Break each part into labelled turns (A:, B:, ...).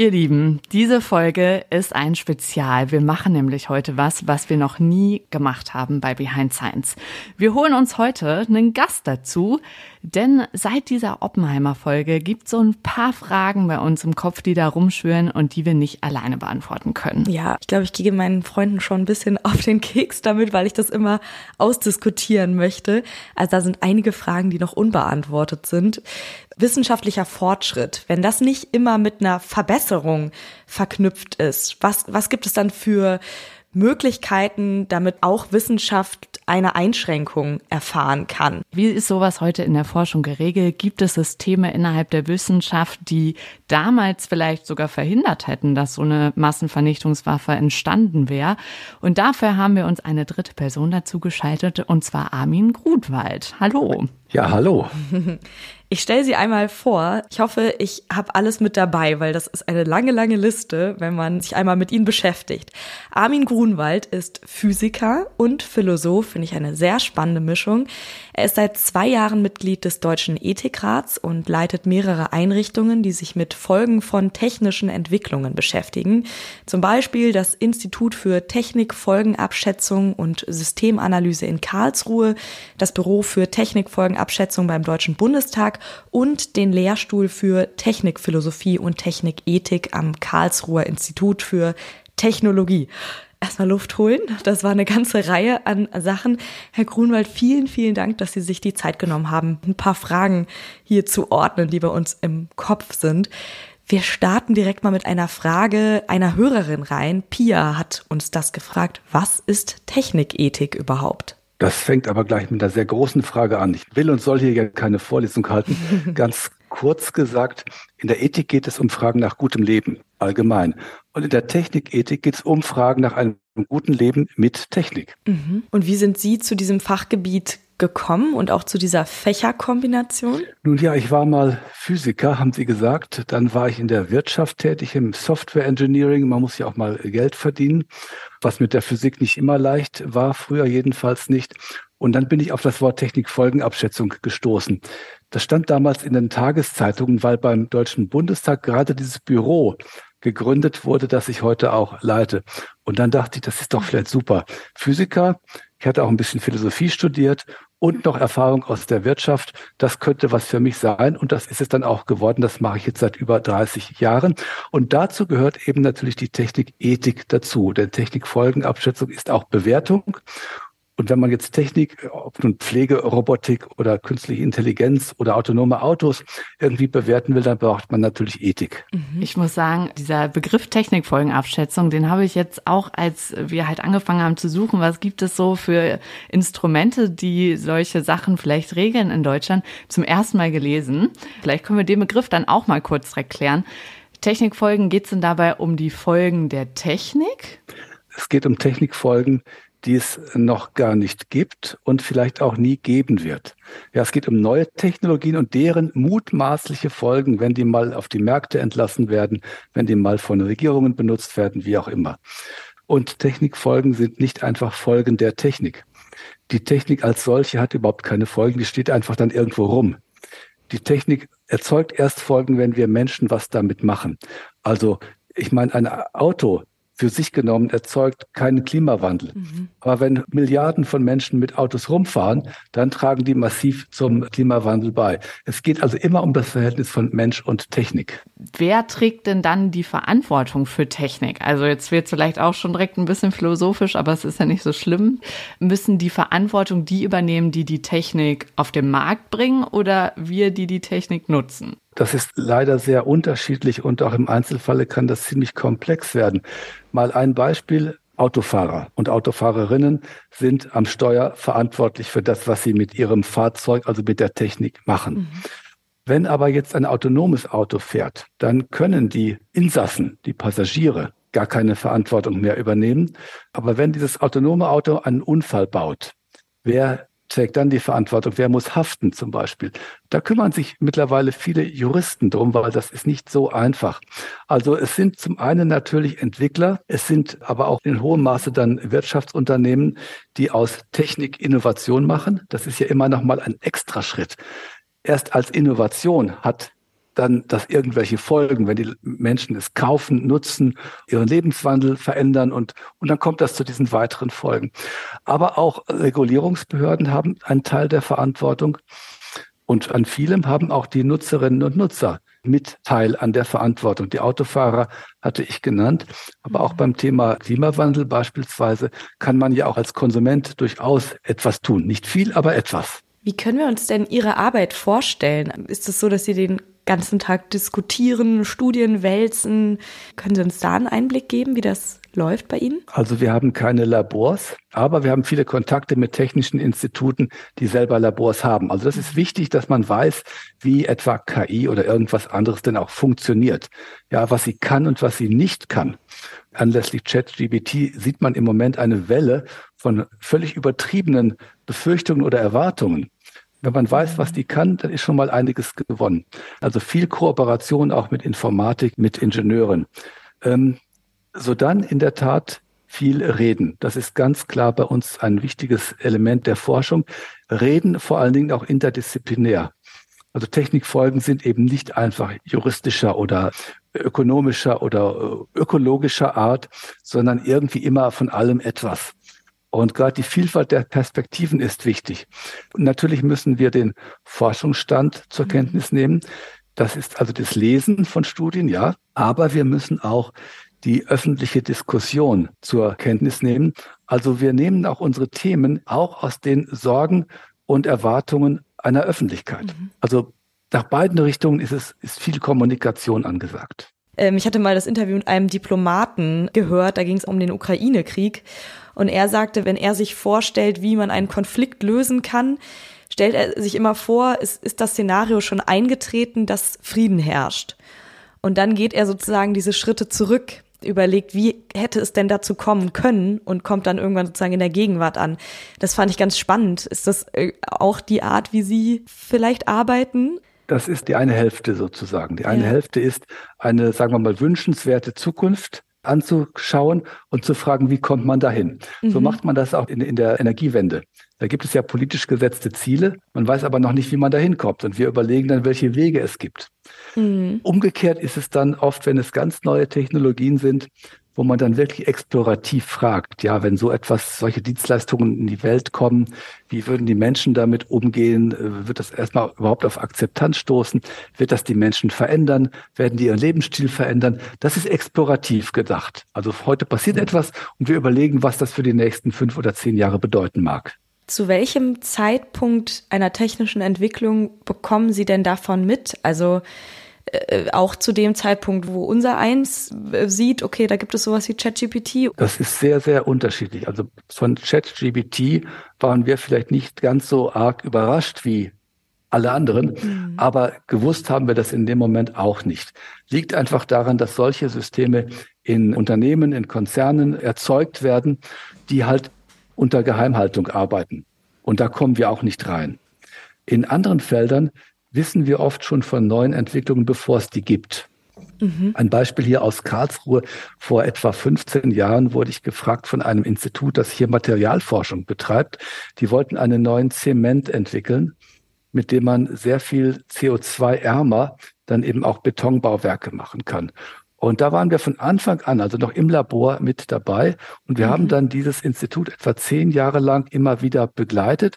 A: Ihr Lieben, diese Folge ist ein Spezial. Wir machen nämlich heute was, was wir noch nie gemacht haben bei Behind Science. Wir holen uns heute einen Gast dazu, denn seit dieser Oppenheimer-Folge gibt so ein paar Fragen bei uns im Kopf, die da rumschwören und die wir nicht alleine beantworten können.
B: Ja, ich glaube, ich gehe meinen Freunden schon ein bisschen auf den Keks damit, weil ich das immer ausdiskutieren möchte. Also da sind einige Fragen, die noch unbeantwortet sind wissenschaftlicher Fortschritt, wenn das nicht immer mit einer Verbesserung verknüpft ist, was, was gibt es dann für Möglichkeiten, damit auch Wissenschaft eine Einschränkung erfahren kann.
A: Wie ist sowas heute in der Forschung geregelt? Gibt es Systeme innerhalb der Wissenschaft, die damals vielleicht sogar verhindert hätten, dass so eine Massenvernichtungswaffe entstanden wäre? Und dafür haben wir uns eine dritte Person dazu geschaltet, und zwar Armin Grudwald. Hallo.
C: Ja, hallo.
B: Ich stelle sie einmal vor. Ich hoffe, ich habe alles mit dabei, weil das ist eine lange, lange Liste, wenn man sich einmal mit ihnen beschäftigt. Armin Grunwald ist Physiker und Philosoph, finde ich eine sehr spannende Mischung. Er ist seit zwei Jahren Mitglied des Deutschen Ethikrats und leitet mehrere Einrichtungen, die sich mit Folgen von technischen Entwicklungen beschäftigen. Zum Beispiel das Institut für Technikfolgenabschätzung und Systemanalyse in Karlsruhe, das Büro für Technikfolgenabschätzung beim Deutschen Bundestag und den Lehrstuhl für Technikphilosophie und Technikethik am Karlsruher Institut für Technologie. Erstmal Luft holen. Das war eine ganze Reihe an Sachen. Herr Grunwald, vielen, vielen Dank, dass Sie sich die Zeit genommen haben, ein paar Fragen hier zu ordnen, die bei uns im Kopf sind. Wir starten direkt mal mit einer Frage einer Hörerin rein. Pia hat uns das gefragt. Was ist Technikethik überhaupt?
C: Das fängt aber gleich mit einer sehr großen Frage an. Ich will und soll hier ja keine Vorlesung halten. Ganz kurz gesagt, in der Ethik geht es um Fragen nach gutem Leben allgemein. Und in der Technikethik geht es um Fragen nach einem guten Leben mit Technik.
B: Mhm. Und wie sind Sie zu diesem Fachgebiet gekommen und auch zu dieser Fächerkombination?
C: Nun ja, ich war mal Physiker, haben Sie gesagt. Dann war ich in der Wirtschaft tätig, im Software Engineering. Man muss ja auch mal Geld verdienen, was mit der Physik nicht immer leicht war, früher jedenfalls nicht. Und dann bin ich auf das Wort Technikfolgenabschätzung gestoßen. Das stand damals in den Tageszeitungen, weil beim Deutschen Bundestag gerade dieses Büro gegründet wurde, das ich heute auch leite. Und dann dachte ich, das ist doch vielleicht super. Physiker, ich hatte auch ein bisschen Philosophie studiert und noch Erfahrung aus der Wirtschaft. Das könnte was für mich sein und das ist es dann auch geworden. Das mache ich jetzt seit über 30 Jahren. Und dazu gehört eben natürlich die Technikethik dazu. Denn Technikfolgenabschätzung ist auch Bewertung. Und wenn man jetzt Technik, ob nun Pflegerobotik oder künstliche Intelligenz oder autonome Autos irgendwie bewerten will, dann braucht man natürlich Ethik.
A: Mhm. Ich muss sagen, dieser Begriff Technikfolgenabschätzung, den habe ich jetzt auch, als wir halt angefangen haben zu suchen, was gibt es so für Instrumente, die solche Sachen vielleicht regeln in Deutschland, zum ersten Mal gelesen. Vielleicht können wir den Begriff dann auch mal kurz erklären. Technikfolgen, geht es denn dabei um die Folgen der Technik?
C: Es geht um Technikfolgen, die es noch gar nicht gibt und vielleicht auch nie geben wird. Ja, es geht um neue Technologien und deren mutmaßliche Folgen, wenn die mal auf die Märkte entlassen werden, wenn die mal von Regierungen benutzt werden, wie auch immer. Und Technikfolgen sind nicht einfach Folgen der Technik. Die Technik als solche hat überhaupt keine Folgen, die steht einfach dann irgendwo rum. Die Technik erzeugt erst Folgen, wenn wir Menschen was damit machen. Also ich meine, ein Auto für sich genommen erzeugt keinen Klimawandel. Mhm. Aber wenn Milliarden von Menschen mit Autos rumfahren, dann tragen die massiv zum Klimawandel bei. Es geht also immer um das Verhältnis von Mensch und Technik.
A: Wer trägt denn dann die Verantwortung für Technik? Also jetzt wird vielleicht auch schon direkt ein bisschen philosophisch, aber es ist ja nicht so schlimm. Müssen die Verantwortung die übernehmen, die die Technik auf den Markt bringen oder wir, die die Technik nutzen?
C: Das ist leider sehr unterschiedlich und auch im Einzelfalle kann das ziemlich komplex werden. Mal ein Beispiel. Autofahrer und Autofahrerinnen sind am Steuer verantwortlich für das, was sie mit ihrem Fahrzeug, also mit der Technik machen. Mhm. Wenn aber jetzt ein autonomes Auto fährt, dann können die Insassen, die Passagiere, gar keine Verantwortung mehr übernehmen. Aber wenn dieses autonome Auto einen Unfall baut, wer trägt dann die Verantwortung? Wer muss haften zum Beispiel? Da kümmern sich mittlerweile viele Juristen drum, weil das ist nicht so einfach. Also es sind zum einen natürlich Entwickler, es sind aber auch in hohem Maße dann Wirtschaftsunternehmen, die aus Technik Innovation machen. Das ist ja immer noch mal ein Extraschritt. Erst als Innovation hat dann das irgendwelche Folgen, wenn die Menschen es kaufen, nutzen, ihren Lebenswandel verändern und, und dann kommt das zu diesen weiteren Folgen. Aber auch Regulierungsbehörden haben einen Teil der Verantwortung und an vielem haben auch die Nutzerinnen und Nutzer mit Teil an der Verantwortung. Die Autofahrer hatte ich genannt, aber auch beim Thema Klimawandel beispielsweise kann man ja auch als Konsument durchaus etwas tun. Nicht viel, aber etwas.
B: Wie können wir uns denn Ihre Arbeit vorstellen? Ist es so, dass Sie den ganzen Tag diskutieren, Studien wälzen? Können Sie uns da einen Einblick geben, wie das läuft bei Ihnen?
C: Also wir haben keine Labors, aber wir haben viele Kontakte mit technischen Instituten, die selber Labors haben. Also das ist wichtig, dass man weiß, wie etwa KI oder irgendwas anderes denn auch funktioniert. Ja, was sie kann und was sie nicht kann. Anlässlich ChatGBT sieht man im Moment eine Welle von völlig übertriebenen Befürchtungen oder Erwartungen. Wenn man weiß, was die kann, dann ist schon mal einiges gewonnen. Also viel Kooperation auch mit Informatik, mit Ingenieuren. Ähm, so dann in der Tat viel reden. Das ist ganz klar bei uns ein wichtiges Element der Forschung. Reden vor allen Dingen auch interdisziplinär. Also Technikfolgen sind eben nicht einfach juristischer oder ökonomischer oder äh, ökologischer Art, sondern irgendwie immer von allem etwas. Und gerade die Vielfalt der Perspektiven ist wichtig. Und natürlich müssen wir den Forschungsstand zur mhm. Kenntnis nehmen. Das ist also das Lesen von Studien, ja. Aber wir müssen auch die öffentliche Diskussion zur Kenntnis nehmen. Also wir nehmen auch unsere Themen auch aus den Sorgen und Erwartungen einer Öffentlichkeit. Mhm. Also nach beiden Richtungen ist es ist viel Kommunikation angesagt.
B: Ähm, ich hatte mal das Interview mit einem Diplomaten gehört, da ging es um den Ukraine-Krieg. Und er sagte, wenn er sich vorstellt, wie man einen Konflikt lösen kann, stellt er sich immer vor, ist, ist das Szenario schon eingetreten, dass Frieden herrscht. Und dann geht er sozusagen diese Schritte zurück überlegt, wie hätte es denn dazu kommen können und kommt dann irgendwann sozusagen in der Gegenwart an. Das fand ich ganz spannend. Ist das äh, auch die Art, wie Sie vielleicht arbeiten?
C: Das ist die eine Hälfte sozusagen. Die eine ja. Hälfte ist eine, sagen wir mal, wünschenswerte Zukunft anzuschauen und zu fragen, wie kommt man dahin? Mhm. So macht man das auch in, in der Energiewende. Da gibt es ja politisch gesetzte Ziele. Man weiß aber noch nicht, wie man dahin kommt. Und wir überlegen dann, welche Wege es gibt. Mhm. Umgekehrt ist es dann oft, wenn es ganz neue Technologien sind, wo man dann wirklich explorativ fragt, ja, wenn so etwas, solche Dienstleistungen in die Welt kommen, wie würden die Menschen damit umgehen? Äh, wird das erstmal überhaupt auf Akzeptanz stoßen? Wird das die Menschen verändern? Werden die ihren Lebensstil verändern? Das ist explorativ gedacht. Also heute passiert etwas und wir überlegen, was das für die nächsten fünf oder zehn Jahre bedeuten mag.
B: Zu welchem Zeitpunkt einer technischen Entwicklung bekommen Sie denn davon mit? Also äh, auch zu dem Zeitpunkt, wo unser eins äh, sieht, okay, da gibt es sowas wie ChatGPT?
C: Das ist sehr, sehr unterschiedlich. Also von ChatGPT waren wir vielleicht nicht ganz so arg überrascht wie alle anderen, mhm. aber gewusst haben wir das in dem Moment auch nicht. Liegt einfach daran, dass solche Systeme in Unternehmen, in Konzernen erzeugt werden, die halt unter Geheimhaltung arbeiten. Und da kommen wir auch nicht rein. In anderen Feldern wissen wir oft schon von neuen Entwicklungen, bevor es die gibt. Mhm. Ein Beispiel hier aus Karlsruhe. Vor etwa 15 Jahren wurde ich gefragt von einem Institut, das hier Materialforschung betreibt. Die wollten einen neuen Zement entwickeln, mit dem man sehr viel CO2-ärmer dann eben auch Betonbauwerke machen kann. Und da waren wir von Anfang an, also noch im Labor mit dabei. Und wir mhm. haben dann dieses Institut etwa zehn Jahre lang immer wieder begleitet.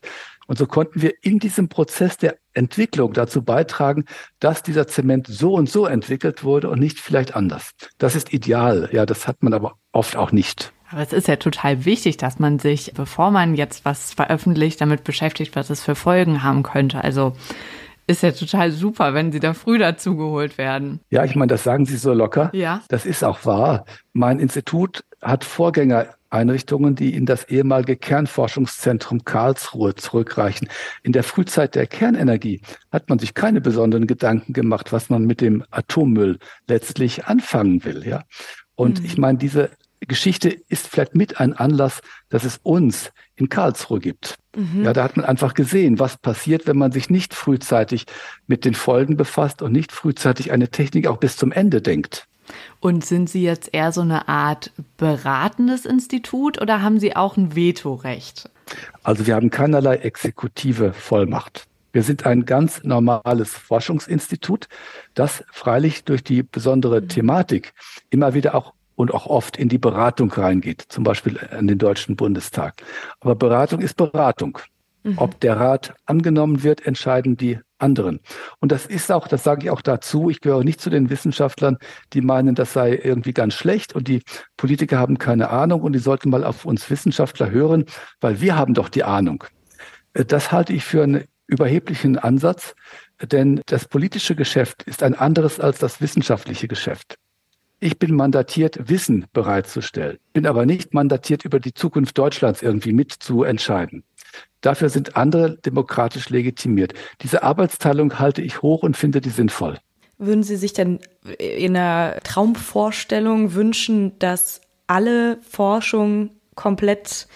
C: Und so konnten wir in diesem Prozess der Entwicklung dazu beitragen, dass dieser Zement so und so entwickelt wurde und nicht vielleicht anders. Das ist ideal. Ja, das hat man aber oft auch nicht.
A: Aber es ist ja total wichtig, dass man sich, bevor man jetzt was veröffentlicht, damit beschäftigt, was es für Folgen haben könnte. Also ist ja total super, wenn Sie da früh dazugeholt werden.
C: Ja, ich meine, das sagen Sie so locker.
A: Ja.
C: Das ist auch wahr. Mein Institut hat Vorgängereinrichtungen, die in das ehemalige Kernforschungszentrum Karlsruhe zurückreichen. In der Frühzeit der Kernenergie hat man sich keine besonderen Gedanken gemacht, was man mit dem Atommüll letztlich anfangen will, ja. Und mhm. ich meine, diese Geschichte ist vielleicht mit ein Anlass, dass es uns in Karlsruhe gibt. Mhm. Ja, da hat man einfach gesehen, was passiert, wenn man sich nicht frühzeitig mit den Folgen befasst und nicht frühzeitig eine Technik auch bis zum Ende denkt.
A: Und sind Sie jetzt eher so eine Art beratendes Institut oder haben Sie auch ein Vetorecht?
C: Also wir haben keinerlei exekutive Vollmacht. Wir sind ein ganz normales Forschungsinstitut, das freilich durch die besondere Thematik immer wieder auch und auch oft in die Beratung reingeht, zum Beispiel an den Deutschen Bundestag. Aber Beratung ist Beratung. Mhm. Ob der Rat angenommen wird, entscheiden die anderen. Und das ist auch, das sage ich auch dazu, ich gehöre nicht zu den Wissenschaftlern, die meinen, das sei irgendwie ganz schlecht und die Politiker haben keine Ahnung und die sollten mal auf uns Wissenschaftler hören, weil wir haben doch die Ahnung. Äh, das halte ich für einen überheblichen Ansatz, denn das politische Geschäft ist ein anderes als das wissenschaftliche Geschäft. Ich bin mandatiert, Wissen bereitzustellen, bin aber nicht mandatiert, über die Zukunft Deutschlands irgendwie mitzuentscheiden. Dafür sind andere demokratisch legitimiert. Diese Arbeitsteilung halte ich hoch und finde die sinnvoll.
B: Würden Sie sich denn in einer Traumvorstellung wünschen, dass alle Forschung komplett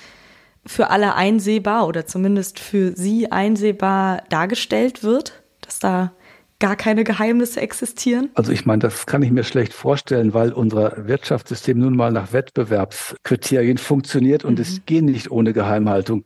B: für alle einsehbar oder zumindest für Sie einsehbar dargestellt wird? Dass da gar keine Geheimnisse existieren?
C: Also ich meine, das kann ich mir schlecht vorstellen, weil unser Wirtschaftssystem nun mal nach Wettbewerbskriterien funktioniert und mhm. es geht nicht ohne Geheimhaltung.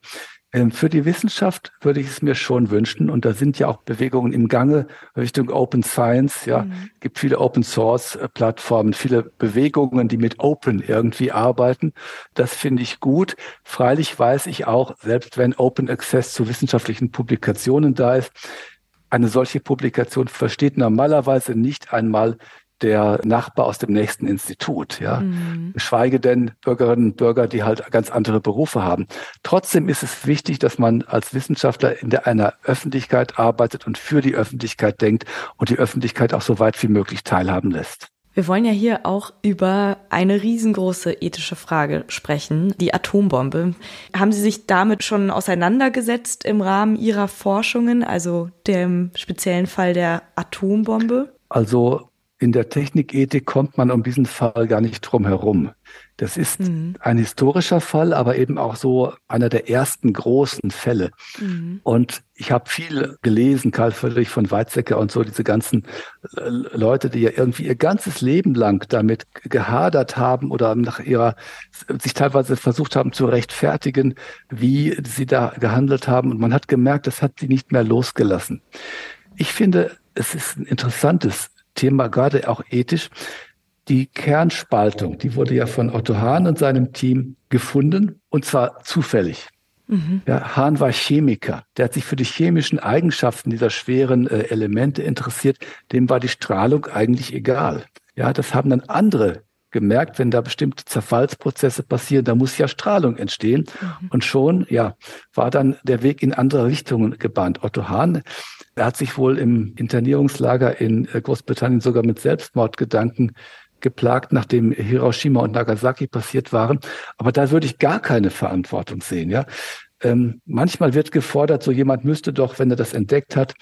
C: Ähm, für die Wissenschaft würde ich es mir schon wünschen, und da sind ja auch Bewegungen im Gange Richtung Open Science. Ja, mhm. gibt viele Open Source äh, Plattformen, viele Bewegungen, die mit Open irgendwie arbeiten. Das finde ich gut. Freilich weiß ich auch, selbst wenn Open Access zu wissenschaftlichen Publikationen da ist, eine solche Publikation versteht normalerweise nicht einmal der Nachbar aus dem nächsten Institut, ja. Mhm. Geschweige denn Bürgerinnen und Bürger, die halt ganz andere Berufe haben. Trotzdem ist es wichtig, dass man als Wissenschaftler in der, einer Öffentlichkeit arbeitet und für die Öffentlichkeit denkt und die Öffentlichkeit auch so weit wie möglich teilhaben lässt.
B: Wir wollen ja hier auch über eine riesengroße ethische Frage sprechen, die Atombombe. Haben Sie sich damit schon auseinandergesetzt im Rahmen Ihrer Forschungen, also dem speziellen Fall der Atombombe?
C: Also in der Technikethik kommt man um diesen Fall gar nicht drum herum. Das ist mhm. ein historischer Fall, aber eben auch so einer der ersten großen Fälle. Mhm. Und ich habe viel gelesen, Karl Friedrich von Weizsäcker und so, diese ganzen Leute, die ja irgendwie ihr ganzes Leben lang damit gehadert haben oder nach ihrer, sich teilweise versucht haben zu rechtfertigen, wie sie da gehandelt haben. Und man hat gemerkt, das hat sie nicht mehr losgelassen. Ich finde, es ist ein interessantes Thema, gerade auch ethisch. Die Kernspaltung, die wurde ja von Otto Hahn und seinem Team gefunden, und zwar zufällig. Mhm. Ja, Hahn war Chemiker. Der hat sich für die chemischen Eigenschaften dieser schweren äh, Elemente interessiert. Dem war die Strahlung eigentlich egal. Ja, das haben dann andere gemerkt, wenn da bestimmte Zerfallsprozesse passieren, da muss ja Strahlung entstehen. Mhm. Und schon, ja, war dann der Weg in andere Richtungen gebahnt. Otto Hahn, er hat sich wohl im Internierungslager in äh, Großbritannien sogar mit Selbstmordgedanken geplagt, nachdem Hiroshima und Nagasaki passiert waren. Aber da würde ich gar keine Verantwortung sehen, ja. Ähm, manchmal wird gefordert, so jemand müsste doch, wenn er das entdeckt hat,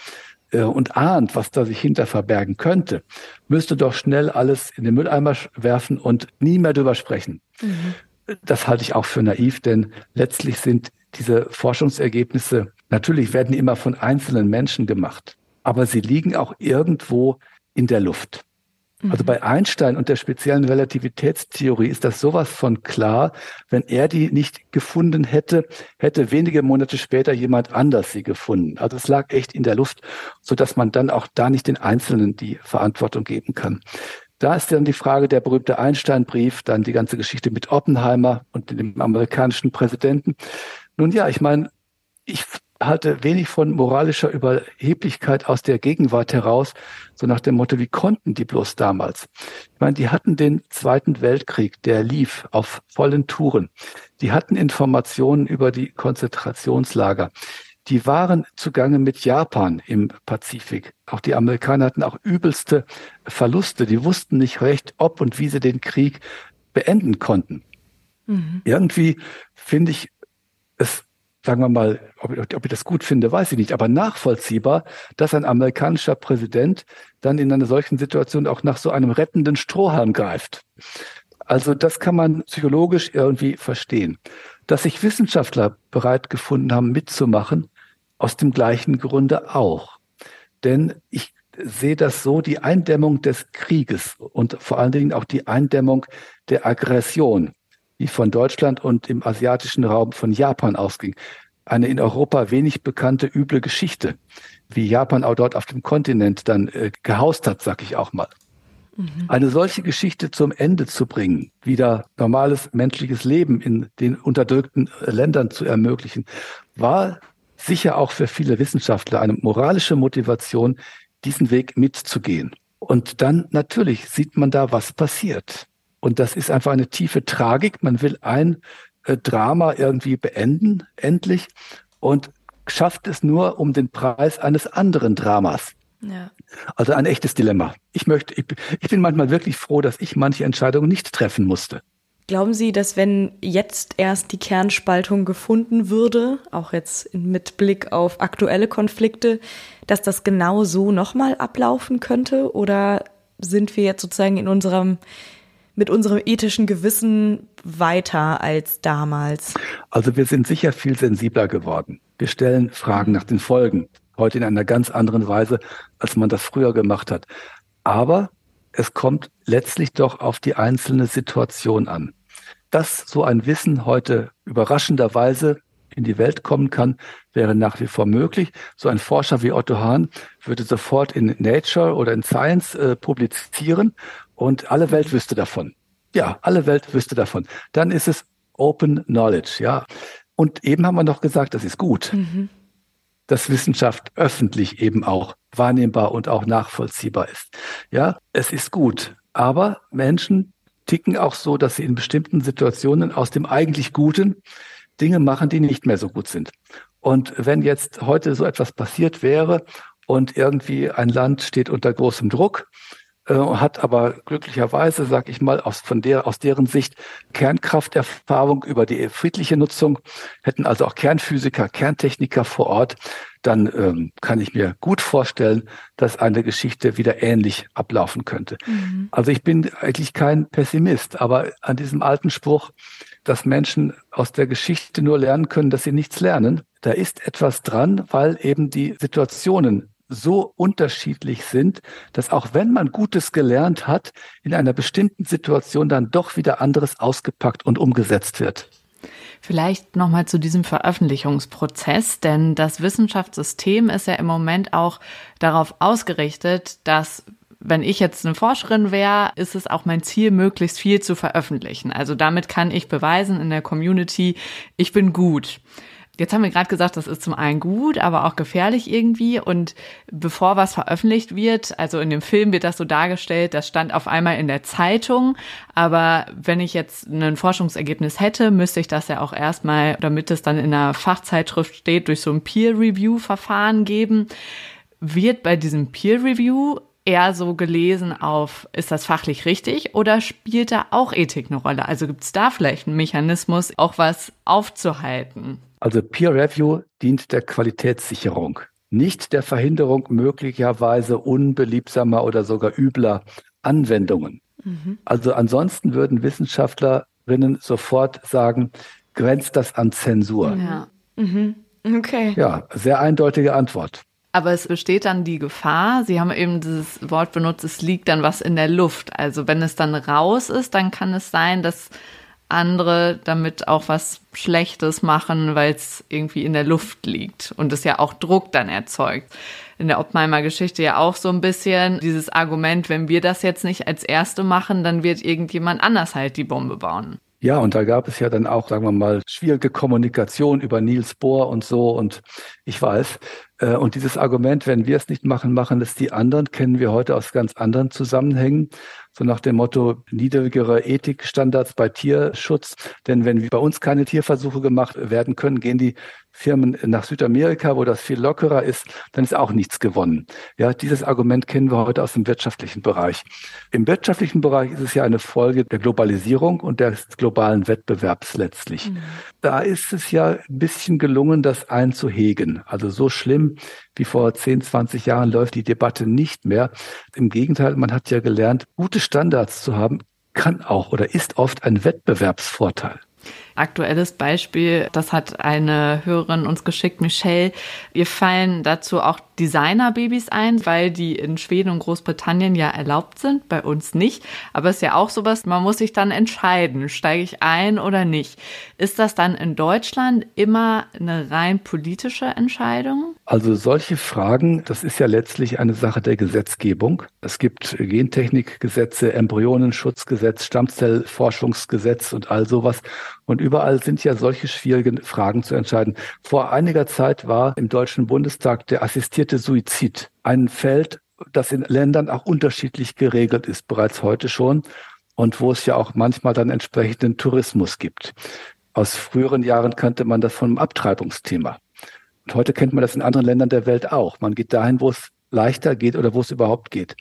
C: und ahnt, was da sich hinter verbergen könnte, müsste doch schnell alles in den Mülleimer werfen und nie mehr drüber sprechen. Mhm. Das halte ich auch für naiv, denn letztlich sind diese Forschungsergebnisse, natürlich werden die immer von einzelnen Menschen gemacht, aber sie liegen auch irgendwo in der Luft. Also mhm. bei Einstein und der speziellen Relativitätstheorie ist das sowas von klar. Wenn er die nicht gefunden hätte, hätte wenige Monate später jemand anders sie gefunden. Also es lag echt in der Luft, so dass man dann auch da nicht den Einzelnen die Verantwortung geben kann. Da ist dann die Frage der berühmte Einstein-Brief, dann die ganze Geschichte mit Oppenheimer und dem amerikanischen Präsidenten. Nun ja, ich meine, ich halte wenig von moralischer Überheblichkeit aus der Gegenwart heraus, so nach dem Motto, wie konnten die bloß damals? Ich meine, die hatten den Zweiten Weltkrieg, der lief auf vollen Touren. Die hatten Informationen über die Konzentrationslager. Die waren zugange mit Japan im Pazifik. Auch die Amerikaner hatten auch übelste Verluste. Die wussten nicht recht, ob und wie sie den Krieg beenden konnten. Mhm. Irgendwie finde ich es sagen wir mal, ob, ob ich das gut finde, weiß ich nicht, aber nachvollziehbar, dass ein amerikanischer Präsident dann in einer solchen Situation auch nach so einem rettenden Strohhalm greift. Also das kann man psychologisch irgendwie verstehen. Dass sich Wissenschaftler bereit gefunden haben, mitzumachen, aus dem gleichen Grunde auch. Denn ich sehe das so, die Eindämmung des Krieges und vor allen Dingen auch die Eindämmung der Aggression die von Deutschland und im asiatischen Raum von Japan ausging. eine in Europa wenig bekannte üble Geschichte, wie Japan auch dort auf dem Kontinent dann äh, gehaust hat, sag ich auch mal. Mhm. Eine solche Geschichte zum Ende zu bringen, wieder normales menschliches Leben in den unterdrückten äh, Ländern zu ermöglichen, war sicher auch für viele Wissenschaftler eine moralische Motivation, diesen Weg mitzugehen. Und dann natürlich sieht man da, was passiert. Und das ist einfach eine tiefe Tragik. Man will ein äh, Drama irgendwie beenden, endlich, und schafft es nur um den Preis eines anderen Dramas. Ja. Also ein echtes Dilemma. Ich möchte, ich, ich bin manchmal wirklich froh, dass ich manche Entscheidungen nicht treffen musste.
B: Glauben Sie, dass wenn jetzt erst die Kernspaltung gefunden würde, auch jetzt mit Blick auf aktuelle Konflikte, dass das genau so nochmal ablaufen könnte? Oder sind wir jetzt sozusagen in unserem, mit unserem ethischen Gewissen weiter als damals?
C: Also wir sind sicher viel sensibler geworden. Wir stellen Fragen nach den Folgen. Heute in einer ganz anderen Weise, als man das früher gemacht hat. Aber es kommt letztlich doch auf die einzelne Situation an dass so ein Wissen heute überraschenderweise in die Welt kommen kann, wäre nach wie vor möglich. So ein Forscher wie Otto Hahn würde sofort in Nature oder in Science äh, publizieren und alle Welt wüsste davon. Ja, alle Welt wüsste davon. Dann ist es Open Knowledge, ja. Und eben haben wir noch gesagt, das ist gut, mhm. dass Wissenschaft öffentlich eben auch wahrnehmbar und auch nachvollziehbar ist. Ja, es ist gut. Aber Menschen ticken auch so, dass sie in bestimmten Situationen aus dem eigentlich Guten Dinge machen, die nicht mehr so gut sind. Und wenn jetzt heute so etwas passiert wäre und irgendwie ein Land steht unter großem Druck, äh, hat aber glücklicherweise, sag ich mal, aus, von der, aus deren Sicht Kernkrafterfahrung über die friedliche Nutzung, hätten also auch Kernphysiker, Kerntechniker vor Ort, dann ähm, kann ich mir gut vorstellen, dass eine Geschichte wieder ähnlich ablaufen könnte. Mhm. Also ich bin eigentlich kein Pessimist, aber an diesem alten Spruch, dass Menschen aus der Geschichte nur lernen können, dass sie nichts lernen, da ist etwas dran, weil eben die Situationen so unterschiedlich sind, dass auch wenn man Gutes gelernt hat, in einer bestimmten Situation dann doch wieder anderes ausgepackt und umgesetzt wird.
A: Vielleicht nochmal zu diesem Veröffentlichungsprozess, denn das Wissenschaftssystem ist ja im Moment auch darauf ausgerichtet, dass wenn ich jetzt eine Forscherin wäre, ist es auch mein Ziel, möglichst viel zu veröffentlichen. Also damit kann ich beweisen in der Community, ich bin gut. Jetzt haben wir gerade gesagt, das ist zum einen gut, aber auch gefährlich irgendwie. Und bevor was veröffentlicht wird, also in dem Film wird das so dargestellt, das stand auf einmal in der Zeitung. Aber wenn ich jetzt ein Forschungsergebnis hätte, müsste ich das ja auch erstmal, damit es dann in einer Fachzeitschrift steht, durch so ein Peer-Review-Verfahren geben. Wird bei diesem Peer-Review eher so gelesen auf, ist das fachlich richtig oder spielt da auch Ethik eine Rolle? Also gibt es da vielleicht einen Mechanismus, auch was aufzuhalten?
C: Also Peer Review dient der Qualitätssicherung, nicht der Verhinderung möglicherweise unbeliebsamer oder sogar übler Anwendungen. Mhm. Also ansonsten würden Wissenschaftlerinnen sofort sagen, grenzt das an Zensur.
A: Ja. Mhm. Okay.
C: Ja, sehr eindeutige Antwort.
A: Aber es besteht dann die Gefahr, Sie haben eben dieses Wort benutzt, es liegt dann was in der Luft. Also wenn es dann raus ist, dann kann es sein, dass andere damit auch was Schlechtes machen, weil es irgendwie in der Luft liegt und es ja auch Druck dann erzeugt. In der Oppenheimer Geschichte ja auch so ein bisschen dieses Argument, wenn wir das jetzt nicht als Erste machen, dann wird irgendjemand anders halt die Bombe bauen.
C: Ja, und da gab es ja dann auch, sagen wir mal, schwierige Kommunikation über Niels Bohr und so. Und ich weiß, äh, und dieses Argument, wenn wir es nicht machen, machen es die anderen, kennen wir heute aus ganz anderen Zusammenhängen so nach dem Motto niedrigere Ethikstandards bei Tierschutz. Denn wenn bei uns keine Tierversuche gemacht werden können, gehen die Firmen nach Südamerika, wo das viel lockerer ist, dann ist auch nichts gewonnen. Ja, dieses Argument kennen wir heute aus dem wirtschaftlichen Bereich. Im wirtschaftlichen Bereich ist es ja eine Folge der Globalisierung und des globalen Wettbewerbs letztlich. Mhm. Da ist es ja ein bisschen gelungen, das einzuhegen. Also so schlimm wie vor 10, 20 Jahren läuft die Debatte nicht mehr. Im Gegenteil, man hat ja gelernt, gute Standards zu haben, kann auch oder ist oft ein Wettbewerbsvorteil.
A: Aktuelles Beispiel, das hat eine Hörerin uns geschickt, Michelle. Ihr fallen dazu auch Designerbabys ein, weil die in Schweden und Großbritannien ja erlaubt sind, bei uns nicht. Aber es ist ja auch sowas, man muss sich dann entscheiden, steige ich ein oder nicht. Ist das dann in Deutschland immer eine rein politische Entscheidung?
C: Also solche Fragen, das ist ja letztlich eine Sache der Gesetzgebung. Es gibt Gentechnikgesetze, Embryonenschutzgesetz, Stammzellforschungsgesetz und all sowas. Und überall sind ja solche schwierigen Fragen zu entscheiden. Vor einiger Zeit war im Deutschen Bundestag der assistierte Suizid ein Feld, das in Ländern auch unterschiedlich geregelt ist, bereits heute schon. Und wo es ja auch manchmal dann entsprechenden Tourismus gibt. Aus früheren Jahren kannte man das vom Abtreibungsthema. Und heute kennt man das in anderen Ländern der Welt auch. Man geht dahin, wo es leichter geht oder wo es überhaupt geht.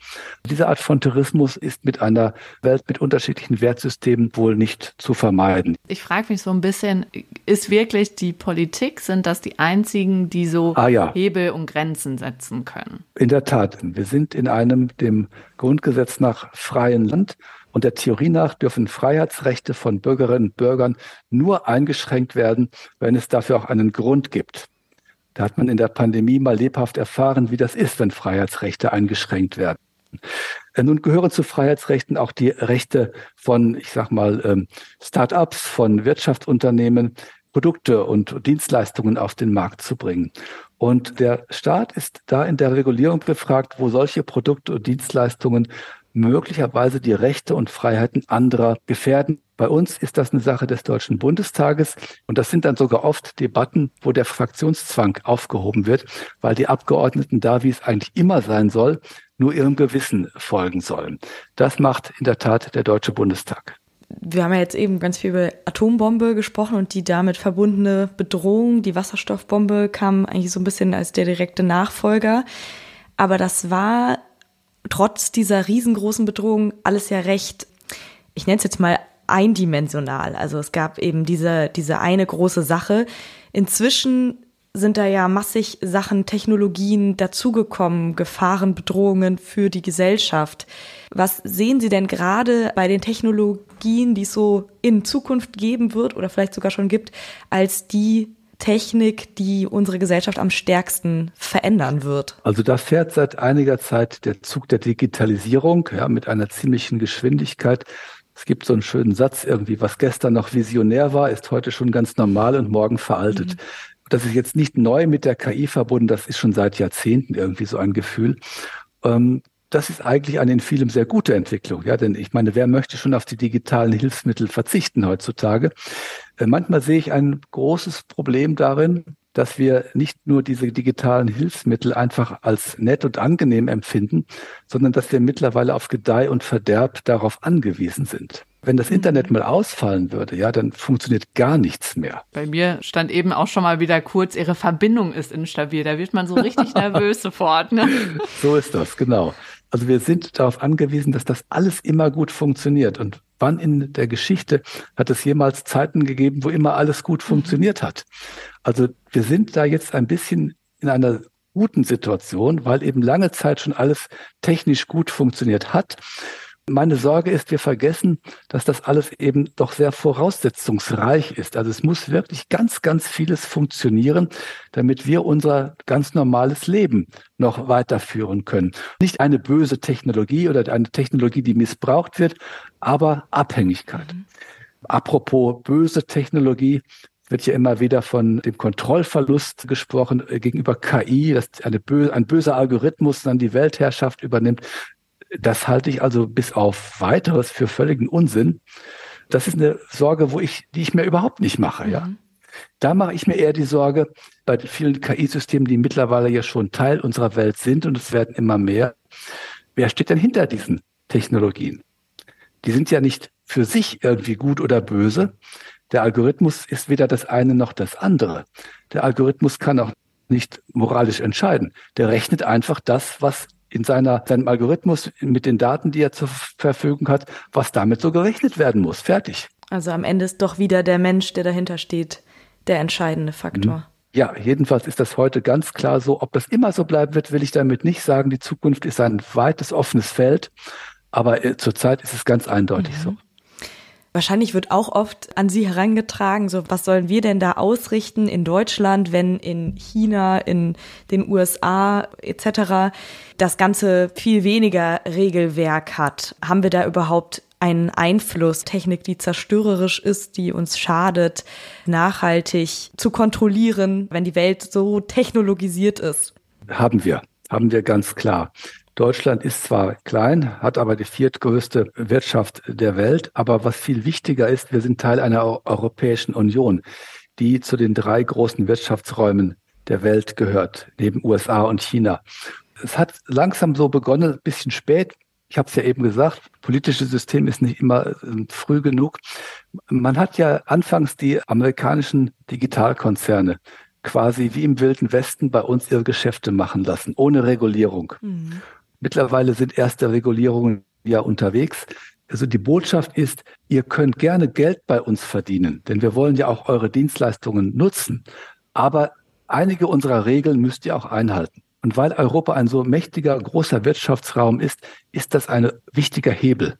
C: Diese Art von Tourismus ist mit einer Welt mit unterschiedlichen Wertsystemen wohl nicht zu vermeiden.
A: Ich frage mich so ein bisschen, ist wirklich die Politik, sind das die einzigen, die so ah, ja. Hebel und Grenzen setzen können?
C: In der Tat, wir sind in einem dem Grundgesetz nach freien Land und der Theorie nach dürfen Freiheitsrechte von Bürgerinnen und Bürgern nur eingeschränkt werden, wenn es dafür auch einen Grund gibt. Da hat man in der Pandemie mal lebhaft erfahren, wie das ist, wenn Freiheitsrechte eingeschränkt werden. Äh, nun gehören zu Freiheitsrechten auch die Rechte von, ich sag mal, ähm, Start-ups, von Wirtschaftsunternehmen, Produkte und Dienstleistungen auf den Markt zu bringen. Und der Staat ist da in der Regulierung befragt, wo solche Produkte und Dienstleistungen möglicherweise die Rechte und Freiheiten anderer gefährden. Bei uns ist das eine Sache des Deutschen Bundestages und das sind dann sogar oft Debatten, wo der Fraktionszwang aufgehoben wird, weil die Abgeordneten da, wie es eigentlich immer sein soll, nur ihrem Gewissen folgen sollen. Das macht in der Tat der Deutsche Bundestag.
B: Wir haben ja jetzt eben ganz viel über Atombombe gesprochen und die damit verbundene Bedrohung. Die Wasserstoffbombe kam eigentlich so ein bisschen als der direkte Nachfolger. Aber das war trotz dieser riesengroßen Bedrohung alles ja recht, ich nenne es jetzt mal eindimensional. Also es gab eben diese, diese eine große Sache. Inzwischen sind da ja massig Sachen, Technologien dazugekommen, Gefahren, Bedrohungen für die Gesellschaft. Was sehen Sie denn gerade bei den Technologien, die es so in Zukunft geben wird oder vielleicht sogar schon gibt, als die Technik, die unsere Gesellschaft am stärksten verändern wird?
C: Also da fährt seit einiger Zeit der Zug der Digitalisierung ja, mit einer ziemlichen Geschwindigkeit. Es gibt so einen schönen Satz irgendwie, was gestern noch visionär war, ist heute schon ganz normal und morgen veraltet. Mhm. Das ist jetzt nicht neu mit der KI verbunden, das ist schon seit Jahrzehnten irgendwie so ein Gefühl. Ähm, das ist eigentlich eine in vielem sehr gute Entwicklung. Ja, denn ich meine, wer möchte schon auf die digitalen Hilfsmittel verzichten heutzutage? Äh, manchmal sehe ich ein großes Problem darin, dass wir nicht nur diese digitalen Hilfsmittel einfach als nett und angenehm empfinden, sondern dass wir mittlerweile auf Gedeih und Verderb darauf angewiesen sind. Wenn das Internet mal ausfallen würde, ja, dann funktioniert gar nichts mehr.
A: Bei mir stand eben auch schon mal wieder kurz, Ihre Verbindung ist instabil. Da wird man so richtig nervös sofort. Ne?
C: So ist das, genau. Also wir sind darauf angewiesen, dass das alles immer gut funktioniert. Und wann in der Geschichte hat es jemals Zeiten gegeben, wo immer alles gut mhm. funktioniert hat? Also wir sind da jetzt ein bisschen in einer guten Situation, weil eben lange Zeit schon alles technisch gut funktioniert hat. Meine Sorge ist, wir vergessen, dass das alles eben doch sehr voraussetzungsreich ist. Also es muss wirklich ganz, ganz vieles funktionieren, damit wir unser ganz normales Leben noch weiterführen können. Nicht eine böse Technologie oder eine Technologie, die missbraucht wird, aber Abhängigkeit. Mhm. Apropos böse Technologie, wird ja immer wieder von dem Kontrollverlust gesprochen äh, gegenüber KI, dass eine bö ein böser Algorithmus dann die Weltherrschaft übernimmt. Das halte ich also bis auf weiteres für völligen Unsinn. Das ist eine Sorge, wo ich, die ich mir überhaupt nicht mache, mhm. ja. Da mache ich mir eher die Sorge bei vielen KI-Systemen, die mittlerweile ja schon Teil unserer Welt sind und es werden immer mehr. Wer steht denn hinter diesen Technologien? Die sind ja nicht für sich irgendwie gut oder böse. Der Algorithmus ist weder das eine noch das andere. Der Algorithmus kann auch nicht moralisch entscheiden. Der rechnet einfach das, was in seiner, seinem Algorithmus mit den Daten, die er zur Verfügung hat, was damit so gerechnet werden muss. Fertig.
B: Also am Ende ist doch wieder der Mensch, der dahinter steht, der entscheidende Faktor. Mhm.
C: Ja, jedenfalls ist das heute ganz klar so. Ob das immer so bleiben wird, will ich damit nicht sagen. Die Zukunft ist ein weites, offenes Feld. Aber äh, zurzeit ist es ganz eindeutig mhm. so.
B: Wahrscheinlich wird auch oft an Sie herangetragen, so was sollen wir denn da ausrichten in Deutschland, wenn in China, in den USA etc. das Ganze viel weniger Regelwerk hat. Haben wir da überhaupt einen Einfluss, Technik, die zerstörerisch ist, die uns schadet, nachhaltig zu kontrollieren, wenn die Welt so technologisiert ist?
C: Haben wir, haben wir ganz klar. Deutschland ist zwar klein, hat aber die viertgrößte Wirtschaft der Welt, aber was viel wichtiger ist, wir sind Teil einer Europäischen Union, die zu den drei großen Wirtschaftsräumen der Welt gehört, neben USA und China. Es hat langsam so begonnen, ein bisschen spät. Ich habe es ja eben gesagt, politisches System ist nicht immer äh, früh genug. Man hat ja anfangs die amerikanischen Digitalkonzerne quasi wie im Wilden Westen bei uns ihre Geschäfte machen lassen, ohne Regulierung. Mhm. Mittlerweile sind erste Regulierungen ja unterwegs. Also die Botschaft ist, ihr könnt gerne Geld bei uns verdienen, denn wir wollen ja auch eure Dienstleistungen nutzen. Aber einige unserer Regeln müsst ihr auch einhalten. Und weil Europa ein so mächtiger, großer Wirtschaftsraum ist, ist das ein wichtiger Hebel.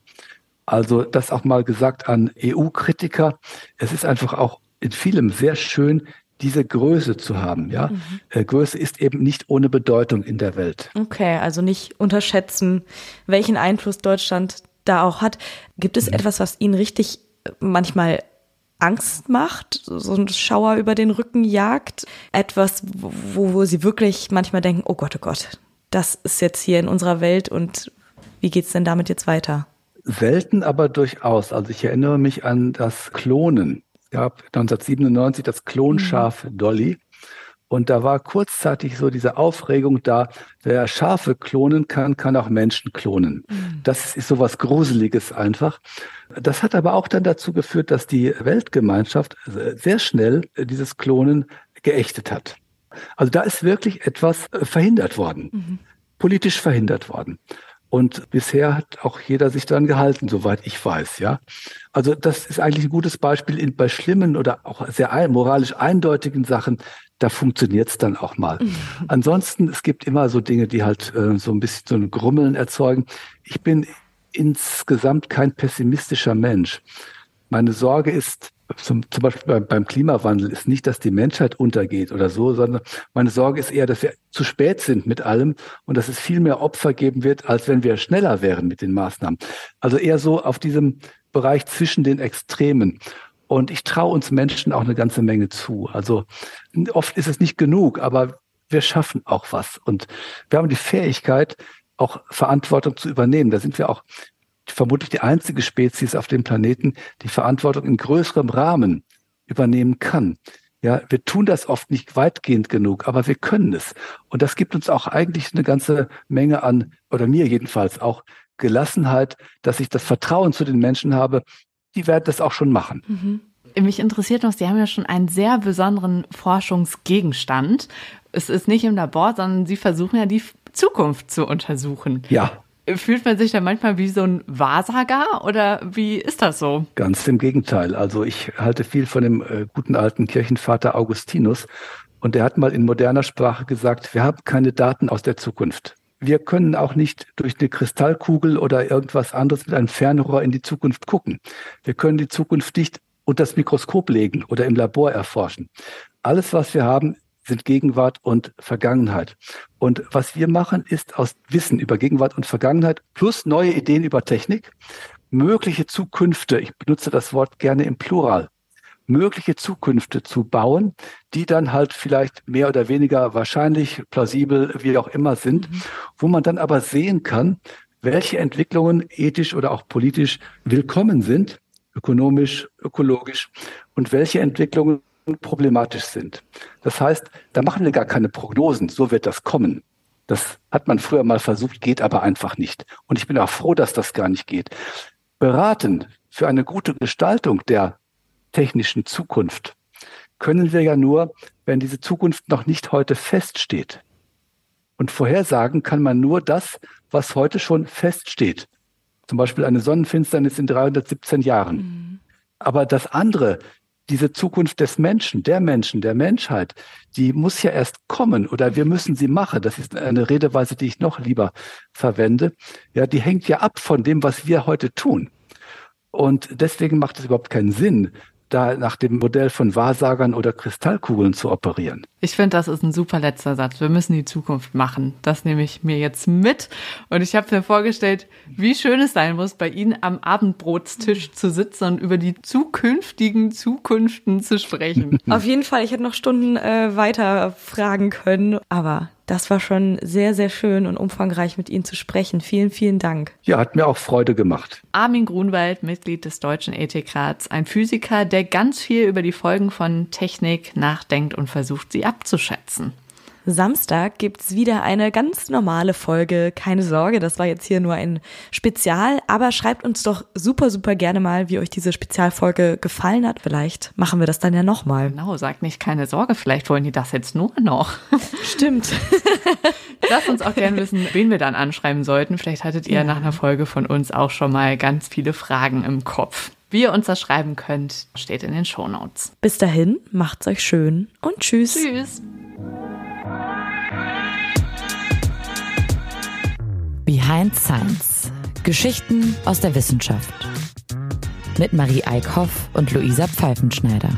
C: Also das auch mal gesagt an EU-Kritiker. Es ist einfach auch in vielem sehr schön, diese Größe zu haben. Ja, mhm. Äh, Größe ist eben nicht ohne Bedeutung in der Welt.
B: Okay, also nicht unterschätzen, welchen Einfluss Deutschland da auch hat. Gibt es mhm. etwas, was Ihnen richtig äh, manchmal Angst macht, so ein Schauer über den Rücken jagt? Etwas, wo, wo Sie wirklich manchmal denken, oh Gott, oh Gott, das ist jetzt hier in unserer Welt und wie geht's denn damit jetzt weiter?
C: Selten, aber durchaus. Also ich erinnere mich an das Klonen gab 1997 das Klonschaf mhm. Dolly. Und da war kurzzeitig so diese Aufregung da, wer Schafe klonen kann, kann auch Menschen klonen. Mhm. Das ist so was Gruseliges einfach. Das hat aber auch dann dazu geführt, dass die Weltgemeinschaft sehr schnell dieses Klonen geächtet hat. Also da ist wirklich etwas verhindert worden, mhm. politisch verhindert worden. Und bisher hat auch jeder sich daran gehalten, soweit ich weiß, ja. Also das ist eigentlich ein gutes Beispiel in, bei schlimmen oder auch sehr ein, moralisch eindeutigen Sachen. Da funktioniert es dann auch mal. Mhm. Ansonsten, es gibt immer so Dinge, die halt äh, so ein bisschen so ein Grummeln erzeugen. Ich bin insgesamt kein pessimistischer Mensch. Meine Sorge ist, zum, zum Beispiel beim, Klimawandel ist nicht, dass die Menschheit untergeht oder so, sondern meine Sorge ist eher, dass wir zu spät sind mit allem und dass es viel mehr Opfer geben wird, als wenn wir schneller wären mit den Maßnahmen. Also eher so auf diesem Bereich zwischen den Extremen. Und ich traue uns Menschen auch eine ganze Menge zu. Also oft ist es nicht genug, aber wir schaffen auch was. Und wir haben die Fähigkeit, auch Verantwortung zu übernehmen. Da sind wir auch vermutlich die einzige Spezies auf dem Planeten, die Verantwortung in größerem Rahmen übernehmen kann. Ja, wir tun das oft nicht weitgehend genug, aber wir können es. Und das gibt uns auch eigentlich eine ganze Menge an, oder mir jedenfalls auch Gelassenheit, dass ich das Vertrauen zu den Menschen habe, die werden das auch schon machen. Mhm.
A: Mich interessiert noch, Sie haben ja schon einen sehr besonderen Forschungsgegenstand. Es ist nicht im Labor, sondern Sie versuchen ja die Zukunft zu untersuchen.
C: Ja.
A: Fühlt man sich da manchmal wie so ein Wahrsager oder wie ist das so?
C: Ganz im Gegenteil. Also ich halte viel von dem äh, guten alten Kirchenvater Augustinus und der hat mal in moderner Sprache gesagt, wir haben keine Daten aus der Zukunft. Wir können auch nicht durch eine Kristallkugel oder irgendwas anderes mit einem Fernrohr in die Zukunft gucken. Wir können die Zukunft nicht unter das Mikroskop legen oder im Labor erforschen. Alles, was wir haben, sind Gegenwart und Vergangenheit. Und was wir machen, ist aus Wissen über Gegenwart und Vergangenheit plus neue Ideen über Technik, mögliche Zukünfte, ich benutze das Wort gerne im Plural, mögliche Zukünfte zu bauen, die dann halt vielleicht mehr oder weniger wahrscheinlich, plausibel, wie auch immer sind, mhm. wo man dann aber sehen kann, welche Entwicklungen ethisch oder auch politisch willkommen sind, ökonomisch, ökologisch und welche Entwicklungen problematisch sind. Das heißt, da machen wir gar keine Prognosen, so wird das kommen. Das hat man früher mal versucht, geht aber einfach nicht. Und ich bin auch froh, dass das gar nicht geht. Beraten für eine gute Gestaltung der technischen Zukunft können wir ja nur, wenn diese Zukunft noch nicht heute feststeht. Und vorhersagen kann man nur das, was heute schon feststeht. Zum Beispiel eine Sonnenfinsternis in 317 Jahren. Mhm. Aber das andere, diese Zukunft des Menschen, der Menschen, der Menschheit, die muss ja erst kommen oder wir müssen sie machen. Das ist eine Redeweise, die ich noch lieber verwende. Ja, die hängt ja ab von dem, was wir heute tun. Und deswegen macht es überhaupt keinen Sinn, da nach dem Modell von Wahrsagern oder Kristallkugeln zu operieren.
A: Ich finde, das ist ein super letzter Satz. Wir müssen die Zukunft machen. Das nehme ich mir jetzt mit. Und ich habe mir vorgestellt, wie schön es sein muss, bei Ihnen am Abendbrotstisch zu sitzen und über die zukünftigen Zukünften zu sprechen.
B: Auf jeden Fall, ich hätte noch Stunden äh, weiter fragen können, aber das war schon sehr, sehr schön und umfangreich mit Ihnen zu sprechen. Vielen, vielen Dank.
C: Ja, hat mir auch Freude gemacht.
A: Armin Grunwald, Mitglied des Deutschen Ethikrats, ein Physiker, der ganz viel über die Folgen von Technik nachdenkt und versucht, sie abzuschätzen.
B: Samstag gibt's wieder eine ganz normale Folge. Keine Sorge, das war jetzt hier nur ein Spezial, aber schreibt uns doch super, super gerne mal, wie euch diese Spezialfolge gefallen hat. Vielleicht machen wir das dann ja nochmal.
A: Genau, sagt nicht keine Sorge, vielleicht wollen die das jetzt nur noch.
B: Stimmt.
A: Lasst uns auch gerne wissen, wen wir dann anschreiben sollten. Vielleicht hattet ihr ja. nach einer Folge von uns auch schon mal ganz viele Fragen im Kopf. Wie ihr uns das schreiben könnt, steht in den Shownotes.
B: Bis dahin, macht's euch schön und tschüss.
A: Tschüss.
D: Behind Science. Geschichten aus der Wissenschaft. Mit Marie Eickhoff und Luisa Pfeifenschneider.